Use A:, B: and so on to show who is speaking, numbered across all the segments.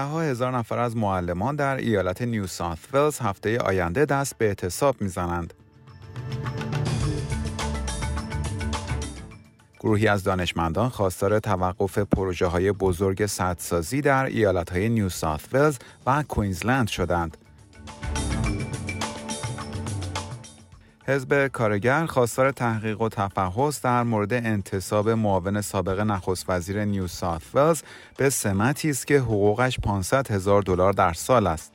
A: ها هزار نفر از معلمان در ایالت نیو ساوت ولز هفته آینده دست به اعتصاب می‌زنند. گروهی از دانشمندان خواستار توقف پروژه های بزرگ سدسازی در ایالت های نیو ساوت ولز و کوینزلند شدند. حزب کارگر خواستار تحقیق و تفحص در مورد انتصاب معاون سابق نخست وزیر نیو ساوت ولز به سمتی است که حقوقش 500 هزار دلار در سال است.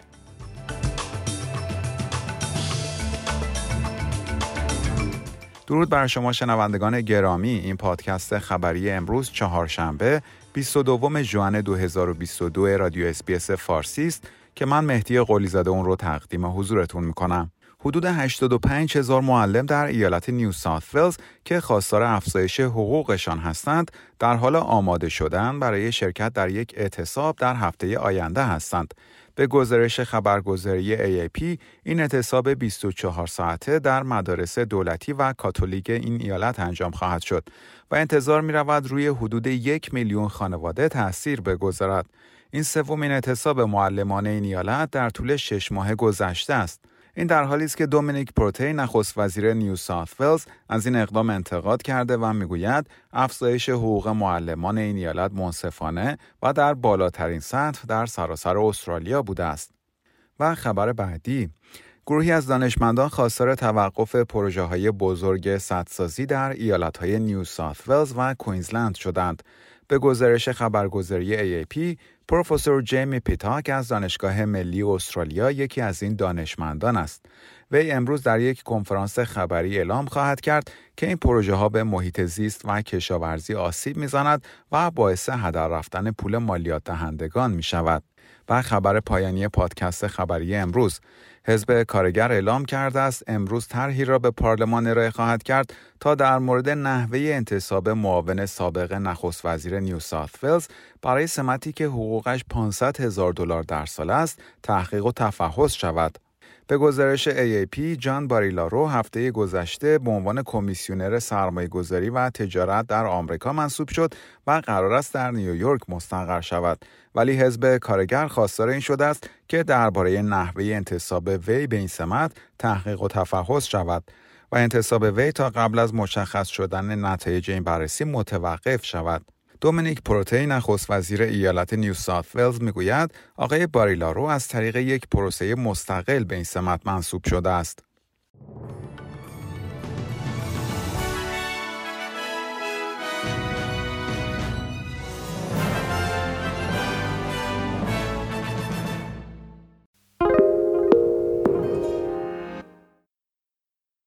A: درود بر شما شنوندگان گرامی این پادکست خبری امروز چهارشنبه 22 ژوئن 2022 رادیو SBS فارسی است که من مهدی قلیزاده اون رو تقدیم حضورتون می‌کنم. حدود 85 هزار معلم در ایالت نیو ساوت ولز که خواستار افزایش حقوقشان هستند در حال آماده شدن برای شرکت در یک اعتصاب در هفته آینده هستند. به گزارش خبرگزاری AAP این اعتصاب 24 ساعته در مدارس دولتی و کاتولیک این ایالت انجام خواهد شد و انتظار می رود روی حدود یک میلیون خانواده تاثیر بگذارد. این سومین اعتصاب معلمان این ایالت در طول شش ماه گذشته است. این در حالی است که دومینیک پروتی نخست وزیر نیو ساوت ولز از این اقدام انتقاد کرده و می‌گوید افزایش حقوق معلمان این ایالت منصفانه و در بالاترین سطح در سراسر استرالیا بوده است. و خبر بعدی گروهی از دانشمندان خواستار توقف پروژه های بزرگ سدسازی در ایالت های نیو ساوت ولز و کوینزلند شدند. به گزارش خبرگزاری AAP، پروفسور جیمی پیتاک از دانشگاه ملی استرالیا یکی از این دانشمندان است. وی امروز در یک کنفرانس خبری اعلام خواهد کرد که این پروژه ها به محیط زیست و کشاورزی آسیب می‌زند و باعث هدر رفتن پول مالیات دهندگان می شود. و خبر پایانی پادکست خبری امروز حزب کارگر اعلام کرده است امروز طرحی را به پارلمان ارائه خواهد کرد تا در مورد نحوه انتصاب معاون سابق نخست نیو ساوت ولز برای سمتی که حقوقش 500 هزار دلار در سال است تحقیق و تفحص شود. به گزارش AAP جان باریلارو هفته گذشته به عنوان کمیسیونر سرمایه گذاری و تجارت در آمریکا منصوب شد و قرار است در نیویورک مستقر شود. ولی حزب کارگر خواستار این شده است که درباره نحوه انتصاب وی به این سمت تحقیق و تفحص شود و انتصاب وی تا قبل از مشخص شدن نتایج این بررسی متوقف شود. دومینیک پروتی نخست وزیر ایالت نیو ساوت ولز می‌گوید آقای باریلارو از طریق یک پروسه مستقل به این سمت منصوب شده است.